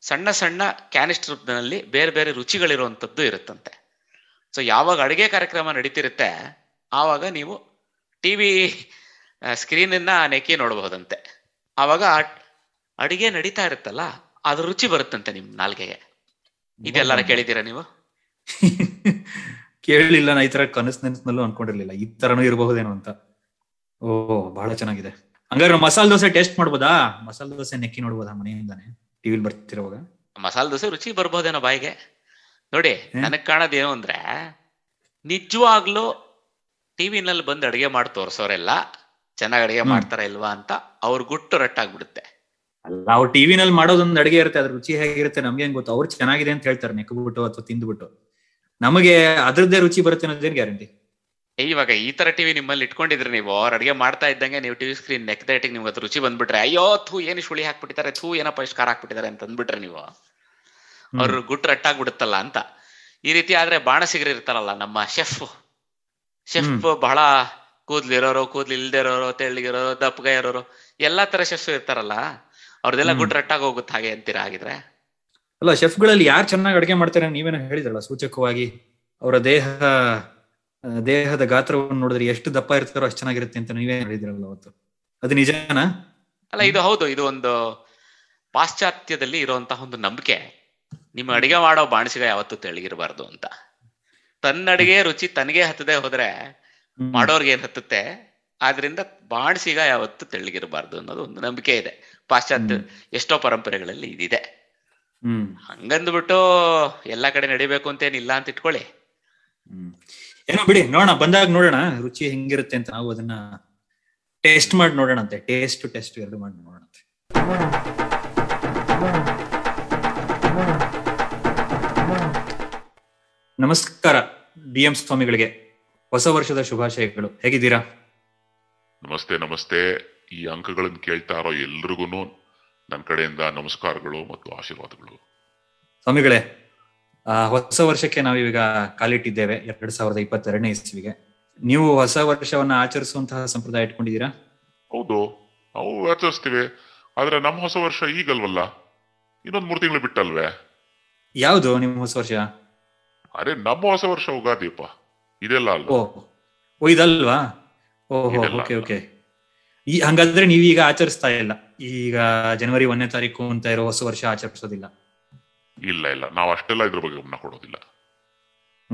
ಸಣ್ಣ ಸಣ್ಣ ಕ್ಯಾನಿಸ್ಟರ್ನಲ್ಲಿ ಬೇರೆ ಬೇರೆ ರುಚಿಗಳಿರುವಂಥದ್ದು ಇರುತ್ತಂತೆ. ಸೊ ಯಾವಾಗ ಅಡುಗೆ ಕಾರ್ಯಕ್ರಮ ನಡೀತಿರುತ್ತೆ ಆವಾಗ ನೀವು ಟಿವಿ ಸ್ಕ್ರೀನನ್ನ ನೆಕ್ಕಿ ನೋಡಬಹುದಂತೆ. ಆವಾಗ ಅಡಿಗೆ ನಡೀತಾ ಇರುತ್ತಲ್ಲ ಅದ್ರ ರುಚಿ ಬರುತ್ತಂತೆ ನಿಮ್ ನಾಲ್ಗೆಗೆ. ಇದೆಲ್ಲಾರ ಕೇಳಿದೀರಾ ನೀವು? [LAUGHS] ಕೇಳಲಿಲ್ಲ ನಾ ಈ ತರ ಕನಸು ನೆನಸ್ನಲ್ಲೂ ಅನ್ಕೊಂಡಿರ್ಲಿಲ್ಲ. ಈ ತರನು ಇರಬಹುದೇನೋ ಅಂತ. ಓ ಬಹಳ ಚೆನ್ನಾಗಿದೆ. ಹಂಗಾದ್ರೆ ಮಸಾಲೆ ದೋಸೆ ಟೇಸ್ಟ್ ಮಾಡ್ಬೋದಾ? ಮಸಾಲೆ ದೋಸೆ ನೆಕ್ಕಿ ನೋಡ್ಬೋದಾ ಮನೆಯಿಂದಾನೆ? ಟಿವಿಲ್ ಬರ್ತಿರೋವಾಗ ಮಸಾಲೆ ದೋಸೆ ರುಚಿ ಬರ್ಬೋದೇನೋ ಬಾಯಿಗೆ. ನೋಡಿ. ನನಗ್ ಕಾಣೋದೇನು ಅಂದ್ರೆ ನಿಜವಾಗ್ಲೂ ಟಿವಿನಲ್ಲಿ ಬಂದು ಅಡಿಗೆ ಮಾಡಿ ತೋರ್ಸೋರೆಲ್ಲ ಚೆನ್ನಾಗಿ ಅಡಿಗೆ. ಮಾಡ್ತಾರ ಇಲ್ವಾ ಅಂತ ಅವ್ರ ಗುಟ್ಟು ರಟ್ಟಾಗ್ಬಿಡುತ್ತೆ. ಅಲ್ಲ ಅವ್ರು ಟಿವಿನಲ್ಲಿ ಮಾಡೋದೊಂದು ಅಡಿಗೆ ಇರುತ್ತೆ ಅದ್ರ ರುಚಿ ಹೇಗಿರುತ್ತೆ ನಮ್ಗೆ ಹೆಂಗ್ ಗೊತ್ತು? ಅವ್ರು ಚೆನ್ನಾಗಿದೆ ಅಂತ ಹೇಳ್ತಾರೆ ನೆಕ್ಬಿಟ್ಟು ಅಥವಾ ತಿಂದ್ಬಿಟ್ಟು. ನಮಗೆ ಅದ್ರದ್ದೇ ರುಚಿ ಬರುತ್ತೆ ಅನ್ನೋದೇನ್ ಗ್ಯಾರಂಟಿ? ಇವಾಗ ಈ ತರ ಟಿವಿ ನಿಮ್ಮಲ್ಲಿ ಇಟ್ಕೊಂಡಿದ್ರಿ ನೀವು. ಅವ್ರ ಅಡಿಗೆ ಮಾಡ್ತಾ ಇದ್ದಂಗೆ ನೀವು ಟಿವಿ ಸ್ಕ್ರೀನ್ ನೆಕ್ದ ಇಟ್ಟಿಗೆ ನಿಮ್ಗೆ ಅದು ರುಚಿ ಬಂದ್ಬಿಟ್ರೆ ಅಯ್ಯೋ ಥೂ ಏನು ಸುಳಿ ಹಾಕ್ಬಿಟ್ಟಿದ್ದಾರೆ ಥೂ ಏನೋ ಪರಿಷ್ಕಾರ ಖಾರ ಹಾಕ್ಬಿಟ್ಟಿದ್ದಾರೆ ಅಂತ ಅಂದ್ಬಿಟ್ರೆ ನೀವು. ಅವ್ರ ಗುಟ್ಟು ರಟ್ಟಾಗ್ಬಿಡುತ್ತಲ್ಲ ಅಂತ. ಈ ರೀತಿ ಆದ್ರೆ ಬಾಣಸಿಗರು ಇರ್ತಾರಲ್ಲ ನಮ್ಮ ಶೆಫ್. ಶೆಫ್ ಬಹಳ ಕೂದ್ಲಿರೋರು ಕೂದ್ಲು ಇಲ್ದೇ ಇರೋರು ತೆಳ್ಳಗಿರೋರು ದಪ್ಪಗ ಇರೋರು ಎಲ್ಲಾ ತರ ಶೆಫ್ ಇರ್ತಾರಲ್ಲ ಅವ್ರದೆಲ್ಲ ಗುಡ್ ರಟ್ಟಾಗಿ ಹೋಗುತ್ತೆ ಹಾಗೆ ಅಂತೀರಾ ಹಾಗಿದ್ರೆ? ಅಲ್ಲ ಶೆಫ್ಗಳಲ್ಲಿ ಯಾರು ಚೆನ್ನಾಗಿ ಅಡಿಗೆ ಮಾಡ್ತಾರೆ ನೀವೇನೋ ಹೇಳಿದ್ರಲ್ಲ ಸೂಚಕವಾಗಿ ಅವರ ದೇಹ ದೇಹದ ಗಾತ್ರವನ್ನು ನೋಡಿದ್ರೆ ಎಷ್ಟು ದಪ್ಪ ಇರ್ತಾರೋ ಅಷ್ಟು ಚೆನ್ನಾಗಿರುತ್ತೆ ಅಂತ ನೀವೇ ಹೇಳಿದ್ರಲ್ಲ ಅವತ್ತು. ಅದು ನಿಜನಾ? ಅಲ್ಲ ಇದು ಹೌದು ಇದು ಒಂದು ಪಾಶ್ಚಾತ್ಯದಲ್ಲಿ ಇರುವಂತಹ ಒಂದು ನಂಬಿಕೆ. ನಿಮ್ಮ ಅಡಿಗೆ ಮಾಡೋ ಬಾಣಸಿಗ ಯಾವತ್ತು ತೆಳಗಿರಬಾರ್ದು ಅಂತ. ತನ್ನ ಅಡಿಗೆ ರುಚಿ ತನಗೆ ಹತ್ತದೆ ಹೋದ್ರೆ. ಮಾಡೋರ್ಗೆ ಏನ್ ಹತ್ತುತ್ತೆ? ಆದ್ರಿಂದ ಬಾಣಸಿಗ ಯಾವತ್ತು ತೆಳ್ಳಗಿರಬಾರ್ದು ಅನ್ನೋದು ಒಂದು ನಂಬಿಕೆ ಇದೆ. ಪಾಶ್ಚಾತ್ಯ. ಎಷ್ಟೋ ಪರಂಪರೆಗಳಲ್ಲಿ ಇದಿದೆ. ಹ್ಮ್. ಹಂಗಂದ್ಬಿಟ್ಟು ಎಲ್ಲಾ ಕಡೆ ನಡಿಬೇಕು ಅಂತೇನಿಲ್ಲ ಅಂತ ಇಟ್ಕೊಳ್ಳಿ. ಹ್ಮ್. ಏನೋ ಬಿಡಿ ನೋಡೋಣ ಬಂದಾಗ ನೋಡೋಣ ರುಚಿ ಹೆಂಗಿರುತ್ತೆ ಅಂತ ನಾವು ಅದನ್ನ ಟೇಸ್ಟ್ ಮಾಡಿ ನೋಡೋಣ ಅಂತೆ. ಟೇಸ್ಟ್ ಟೆಸ್ಟ್ ಎರಡು ಮಾಡಿ ನೋಡೋಣ ನಮಸ್ಕಾರ ಬಿ ಎಂ ಸ್ವಾಮಿಗಳಿಗೆ. ಹೊಸ ವರ್ಷದ ಶುಭಾಶಯಗಳು. ಹೇಗಿದ್ದೀರಾ? ನಮಸ್ತೆ ನಮಸ್ತೆ. ಈ ಅಂಕಗಳನ್ನು ಕೇಳ್ತಾ ಇರೋ ಎಲ್ರಿಗೂ ನನ್ನ ಕಡೆಯಿಂದ ನಮಸ್ಕಾರಗಳು ಮತ್ತು ಆಶೀರ್ವಾದಗಳು. ಸ್ವಾಮಿಗಳೇ ಹೊಸ ವರ್ಷಕ್ಕೆ ನಾವೀಗ ಕಾಲಿಟ್ಟಿದ್ದೇವೆ ಎರಡ್ ಸಾವಿರದ ಇಪ್ಪತ್ತೆರಡನೇ ಇಸ್ವಿಗೆ. ನೀವು ಹೊಸ ವರ್ಷವನ್ನ ಆಚರಿಸುವಂತಹ ಸಂಪ್ರದಾಯ ಇಟ್ಕೊಂಡಿದ್ದೀರಾ? ಹೌದು ನಾವು ಆಚರಿಸ್ತೀವಿ. ಆದ್ರೆ ನಮ್ಮ ಹೊಸ ವರ್ಷ ಈಗಲ್ವಲ್ಲ? ಇನ್ನೊಂದ್ ಮೂರು ತಿಂಗಳು ಬಿಟ್ಟಲ್ವೇ? ಯಾವುದು ನಿಮ್ಮ ಹೊಸ ವರ್ಷ? ಅರೆ ನಮ್ಮ ಹೊಸ ವರ್ಷ ಉಗಾದಿಯಪ್ಪ. ಇದೆಲ್ಲ ಅಲ್ಲ. ಓ ಇದಲ್ವಾ? ಓಹೋ ಓಕೆ ಓಕೆ. ಈ ಹಂಗಾದ್ರೆ ನೀವೀಗ ಆಚರಿಸ್ತಾ ಇಲ್ಲ. ಈಗ ಜನವರಿ ಒಂದನೇ ತಾರೀಕು ಅಂತ ಇರೋ ಹೊಸ ವರ್ಷ ಆಚರಿಸೋದಿಲ್ಲ. ಇಲ್ಲ ಇಲ್ಲ. ನಾವು ಅಷ್ಟೆಲ್ಲ ಇದ್ರ ಬಗ್ಗೆ ಗಮನ ಕೊಡೋದಿಲ್ಲ.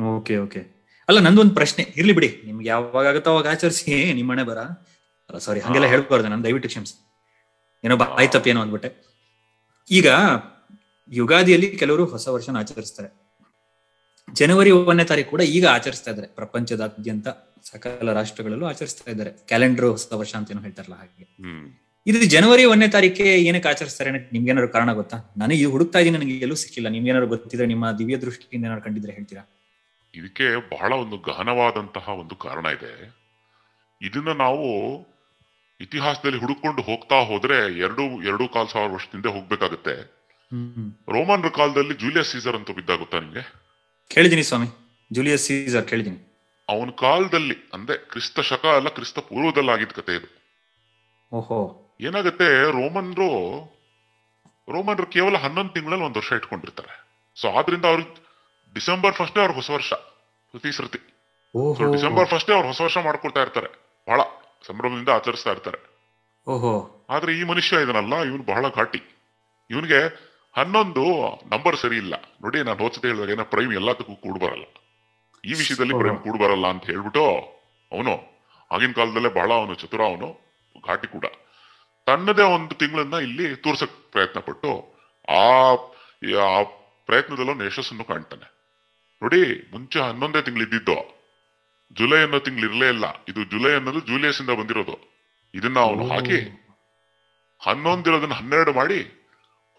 Okay okay. ಅಲ್ಲ ನಂದೊಂದು ಪ್ರಶ್ನೆ. ಇರ್ಲಿ ಬಿಡಿ. ನಿಮ್ಗೆ ಯಾವಾಗ ಆಗುತ್ತೋ ಅವಾಗ ಆಚರಿಸಿ. ನಿಮ್ಮ ಮನೆ ಬರ? ಅಲ್ಲ ಸಾರಿ ಹಂಗೆಲ್ಲ. ಹೇಳ್ಬಾರ್ದು. ನಾನು ದಯವಿಟ್ಟು ಕ್ಷಮಿಸಿ. ಏನೋ ಬಾಯ್ ತಪ್ಪೇನೋ ಅಂದ್ಬಿಟ್ಟೆ. ಈಗ ಯುಗಾದಿಯಲ್ಲಿ ಕೆಲವರು ಹೊಸ ವರ್ಷನ ಆಚರಿಸ್ತಾರೆ. ಜನವರಿ ಒಂದನೇ ತಾರೀಕು ಕೂಡ ಈಗ ಆಚರಿಸ್ತಾ ಇದ್ದಾರೆ. ಪ್ರಪಂಚದಾದ್ಯಂತ ಸಕಲ ರಾಷ್ಟ್ರಗಳಲ್ಲೂ ಆಚರಿಸ್ತಾ ಇದ್ದಾರೆ. ಕ್ಯಾಲೆಂಡರ್ ಹೊಸ ವರ್ಷ ಅಂತ ಏನೋ ಹೇಳ್ತಾರಲ್ಲ ಹಾಗೆ. ಇದು ಜನವರಿ ಒಂದನೇ ತಾರೀಕೆ ಏನಕ್ಕೆ ಆಚರಿಸ್ತಾರೆ ಅನ್ನೋಕ್ಕೆ ನಿಮ್ಗೆ ಏನಾದ್ರು ಕಾರಣ ಗೊತ್ತಾ? ನಾನು ಇದು ಹುಡುಕ್ತಾ ಇದ್ದೀನಿ ನನಗೆ ಎಲ್ಲೂ ಸಿಕ್ಕಿಲ್ಲ. ನಿಮ್ಗೆ ಏನಾದ್ರು ಗೊತ್ತಿದ್ರೆ ನಿಮ್ಮ ದಿವ್ಯ ದೃಷ್ಟಿಯಿಂದ ಏನಾದ್ರು ಕಂಡಿದ್ರೆ ಹೇಳ್ತೀರಾ? ಇದಕ್ಕೆ ಬಹಳ ಒಂದು ಗಹನವಾದಂತಹ ಒಂದು ಕಾರಣ ಇದೆ. ಇದನ್ನ ನಾವು ಇತಿಹಾಸದಲ್ಲಿ ಹುಡುಕೊಂಡು ಹೋಗ್ತಾ ಹೋದ್ರೆ ಎರಡು ಎರಡು ಕಾಲ್ ಸಾವಿರ ವರ್ಷದಿಂದ ಹೋಗ್ಬೇಕಾಗತ್ತೆ. ರೋಮನ್ ಕಾಲದಲ್ಲಿ ಜೂಲಿಯಸ್ ಸೀಸರ್ ಅಂತ ಬಿದ್ದಾಗುತ್ತಾ ನಿಮ್ಗೆ? ಕೇಳಿದೀನಿ ಸ್ವಾಮಿ. ಜೂಲಿಯಸ್ ಸೀಸರ್ ಕೇಳಿದೀನಿ ಅವನ ಕಾಲದಲ್ಲಿ ಅಂದ್ರೆ ಕ್ರಿಸ್ತ ಶಕ ಅಲ್ಲ ಕ್ರಿಸ್ತ ಪೂರ್ವದಲ್ಲಿ ಆಗಿದ್ ಕತೆ ಇದು. ಓಹೋ. ಏನಾಗುತ್ತೆ ರೋಮನ್ರು ರೋಮನ್ರು ಕೇವಲ ಹನ್ನೊಂದು ತಿಂಗಳಲ್ಲಿ ಒಂದು ವರ್ಷ ಇಟ್ಕೊಂಡಿರ್ತಾರೆ. ಸೊ ಆದ್ರಿಂದ ಅವ್ರಿಗೆ ಡಿಸೆಂಬರ್ ಫಸ್ಟೇ ಅವ್ರ ಹೊಸ ವರ್ಷ ಪ್ರತಿ ಸೃತಿ ಸೊ ಡಿಸೆಂಬರ್ ಫಸ್ಟ್ ಅವ್ರ ಹೊಸ ವರ್ಷ ಮಾಡ್ಕೊಳ್ತಾ ಇರ್ತಾರೆ. ಬಹಳ ಸಂಭ್ರಮದಿಂದ ಆಚರಿಸ್ತಾ ಇರ್ತಾರೆ. ಓಹೋ. ಆದ್ರೆ ಈ ಮನುಷ್ಯ ಇದನ್ನಲ್ಲ ಇವನು ಬಹಳ ಘಾಟಿ. ಇವನಿಗೆ ಹನ್ನೊಂದು ನಂಬರ್ ಸರಿ ಇಲ್ಲ. ನೋಡಿ ನಾನು ಹೋಚತೆ ಹೇಳಿದಾಗ ಏನೋ ಪ್ರೈಮ್ ಎಲ್ಲದಕ್ಕೂ ಕೂಡ ಬರಲ್ಲ. ಈ ವಿಷಯದಲ್ಲಿ ಪ್ರೈಮ್ ಕೂಡ ಬರಲ್ಲ ಅಂತ ಹೇಳ್ಬಿಟ್ಟು ಅವನು ಆಗಿನ ಕಾಲದಲ್ಲೇ ಬಹಳ ಅವನು ಚತುರ ಅವನು ಘಾಟಿ ಕೂಡ. ತನ್ನದೇ ಒಂದು ತಿಂಗಳನ್ನ ಇಲ್ಲಿ ತೋರ್ಸಕ್ ಪ್ರಯತ್ನ ಪಟ್ಟು ಆ ಪ್ರಯತ್ನದಲ್ಲೂ ಯಶಸ್ಸನ್ನು ಕಾಣ್ತಾನೆ. ನೋಡಿ ಮುಂಚೆ ಹನ್ನೊಂದೇ ತಿಂಗಳು ಇದ್ದಿದ್ದು ಜುಲೈ ಅನ್ನೋ ತಿಂಗಳು ಇರಲೇ ಇಲ್ಲ. ಇದು ಜುಲೈ ಅನ್ನೋದು ಜೂಲಿಯಸ್ ಇಂದ ಬಂದಿರೋದು. ಇದನ್ನ ಅವನು ಹಾಕಿ ಹನ್ನೊಂದಿರೋದನ್ನ ಹನ್ನೆರಡು ಮಾಡಿ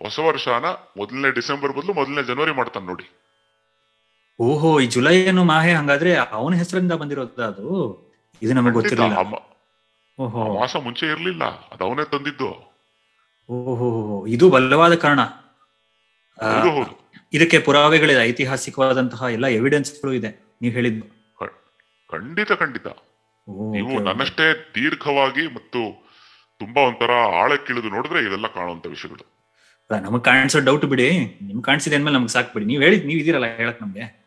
ಹೊಸ ವರ್ಷನ ಮೊದಲನೇ ಡಿಸೆಂಬರ್ ಬದಲು ಮೊದಲನೇ ಜನವರಿ ಮಾಡ್ತಾನೆ ನೋಡಿ. ಓಹೋ ಈ ಜುಲೈ ಏನು ಮಾಹೆ ಹಂಗಾದ್ರೆ ಅವನ ಹೆಸರಿಂದ ಬಂದಿರೋದ ಅದು ಇದು ನಮಗೆ ಗೊತ್ತಿರಲಿಲ್ಲ. ಮಾಸ ಮುಂಚೆ ಇರ್ಲಿಲ್ಲ. ಅದು ಅವನೇ ತಂದಿದ್ದು. ಓಹೋ ಇದು ಬಲವಾದ ಕಾರಣ. ಇದಕ್ಕೆ ಪುರಾವೆಗಳಿದೆ ಐತಿಹಾಸಿಕವಾದಂತಹ ಎಲ್ಲ ಎವಿಡೆನ್ಸ್ಗಳು ಇದೆ. ನೀವು ಹೇಳಿದ್ದು ಖಂಡಿತ ಖಂಡಿತ. ನೀವು. ನನ್ನಷ್ಟೇ ದೀರ್ಘವಾಗಿ ಮತ್ತು ತುಂಬಾ ಒಂಥರ ಆಳಕ್ಕಿಳಿದು ನೋಡಿದ್ರೆ ಇದೆಲ್ಲ ಕಾಣುವಂತ ವಿಷಯಗಳು. ನಮಗ್ ಕಾಣಿಸೋ ಡೌಟ್ ಬಿಡಿ. ನಿಮ್ ಕಾಣಿಸಿದೆ ಅಂದ್ಮೇಲೆ ನಮ್ಗೆ ಸಾಕ್ಬಿಡಿ ನೀವ್ ಹೇಳಿದ್, ನೀವ್ ಇದೀರಲ್ಲ ಹೇಳಕ್ ನಮ್ಗೆ.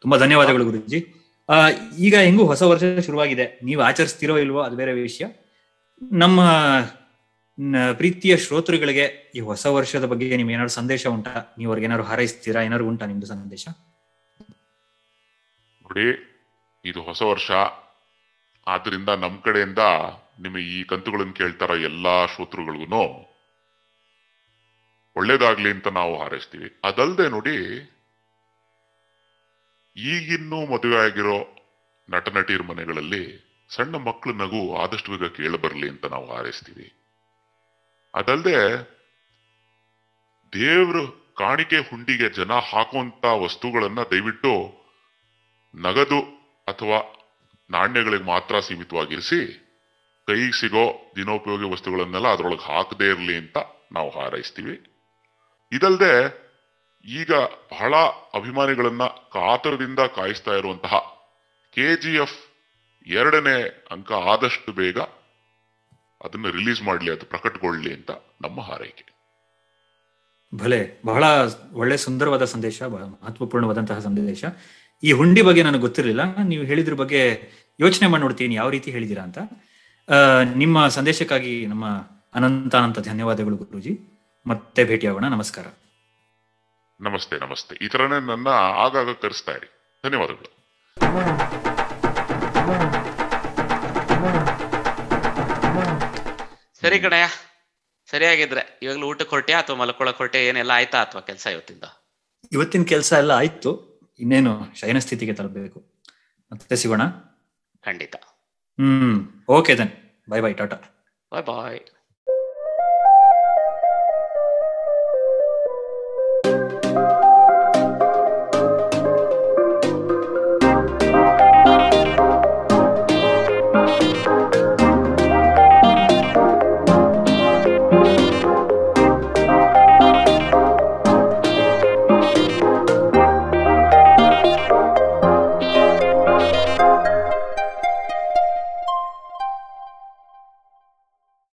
ತುಂಬಾ ಧನ್ಯವಾದಗಳು ಗುರುಜಿ. ಆ, ಈಗ ಹೆಂಗೂ ಹೊಸ ವರ್ಷ ಶುರುವಾಗಿದೆ. ನೀವು ಆಚರಿಸ್ತಿರೋ ಇಲ್ವೋ ಅದು ಬೇರೆ ವಿಷಯ. ನಮ್ಮ ಪ್ರೀತಿಯ ಶ್ರೋತೃಗಳಿಗೆ ಈ ಹೊಸ ವರ್ಷದ ಬಗ್ಗೆ ನಿಮ್ ಏನಾದ್ರು ಸಂದೇಶ ಉಂಟಾ? ನೀವ್ ಅವ್ರಿಗೆ ಏನಾದ್ರು ಹಾರೈಸ್ತೀರಾ? ಏನಾದ್ರು ಉಂಟಾ ನಿಮ್ದು ಸಂದೇಶ? ನೋಡಿ, ಇದು ಹೊಸ ವರ್ಷ. ಆದ್ರಿಂದ ನಮ್ ಕಡೆಯಿಂದ ನಿಮಗೆ ಈ ಕಂತುಗಳನ್ನು ಕೇಳ್ತಾರ ಎಲ್ಲಾ ಶ್ರೋತೃಗಳಿಗೂ ಒಳ್ಳೇದಾಗ್ಲಿ ಅಂತ ನಾವು ಹಾರೈಸ್ತೀವಿ. ಅದಲ್ದೆ ನೋಡಿ, ಈಗಿನ್ನೂ ಮದುವೆ ಆಗಿರೋ ನಟ ನಟಿಯರ ಮನೆಗಳಲ್ಲಿ ಸಣ್ಣ ಮಕ್ಕಳ ನಗು ಆದಷ್ಟು ಬೇಗ ಕೇಳ ಬರಲಿ ಅಂತ ನಾವು ಹಾರೈಸ್ತೀವಿ. ಅದಲ್ದೆ, ದೇವ್ರ ಕಾಣಿಕೆ ಹುಂಡಿಗೆ ಜನ ಹಾಕುವಂತ ವಸ್ತುಗಳನ್ನ ದಯವಿಟ್ಟು ನಗದು ಅಥವಾ ನಾಣ್ಯಗಳಿಗೆ ಮಾತ್ರ ಸೀಮಿತವಾಗಿರಿಸಿ, ಕೈಗೆ ಸಿಗೋ ದಿನೋಪಯೋಗಿ ವಸ್ತುಗಳನ್ನೆಲ್ಲ ಅದರೊಳಗೆ ಹಾಕದೇ ಇರಲಿ ಅಂತ ನಾವು ಹಾರೈಸ್ತೀವಿ. ಇದಲ್ಲದೆ ಈಗ ಬಹಳ ಅಭಿಮಾನಿಗಳನ್ನ ಕಾತರದಿಂದ ಕಾಯಿಸ್ತಾ ಇರುವಂತಹ ಕೆ ಜಿ ಎಫ್ ಎರಡನೇ ಅಂಕ ಆದಷ್ಟು ಬೇಗ ಅದನ್ನ ರಿಲೀಸ್ ಮಾಡಲಿ, ಅದು ಪ್ರಕಟಗೊಳ್ಳಿ ಅಂತ ನಮ್ಮ ಹಾರೈಕೆ. ಭಲೆ, ಬಹಳ ಒಳ್ಳೆ ಸುಂದರವಾದ ಸಂದೇಶ ಮಹತ್ವಪೂರ್ಣವಾದಂತಹ ಸಂದೇಶ. ಈ ಹುಂಡಿ ಬಗ್ಗೆ ನನಗೆ ಗೊತ್ತಿರಲಿಲ್ಲ. ನೀವು ಹೇಳಿದ್ರ ಬಗ್ಗೆ ಯೋಚನೆ ಮಾಡಿ ನೋಡ್ತೀನಿ, ಯಾವ ರೀತಿ ಹೇಳಿದೀರಾ ಅಂತ. ನಿಮ್ಮ ಸಂದೇಶಕ್ಕಾಗಿ ನಮ್ಮ ಅನಂತ ಅನಂತ ಧನ್ಯವಾದಗಳು ಗುರುಜಿ. ಮತ್ತೆ ಭೇಟಿಯಾಗೋಣ ನಮಸ್ಕಾರ. ನಮಸ್ತೆ ನಮಸ್ತೆ. ಈ ತರನೇ ನನ್ನ ಆಗಾಗ ಕರೆಸ್ತಾ ಇರಿ. ಧನ್ಯವಾದಗಳು. ಸರಿ ಕಣಯ್ಯ. ಸರಿಯಾಗಿದ್ರೆ ಇವಾಗಲೂ ಊಟಕ್ಕೆ ಹೊರಟೆ ಅಥವಾ ಮಲ್ಕೊಳಕ್ ಹೊರಟೆ ಏನೆಲ್ಲ ಆಯ್ತಾ ಅಥವಾ ಕೆಲಸ ಇವತ್ತಿಂದ? ಇವತ್ತಿನ ಕೆಲಸ ಎಲ್ಲ ಆಯ್ತು. ಇನ್ನೇನು ಶಯನ ಸ್ಥಿತಿಗೆ ತರಬೇಕು. ಮತ್ತೆ ಸಿಗೋಣ? ಖಂಡಿತ. ಹ್ಮ್ okay then bye bye tata bye bye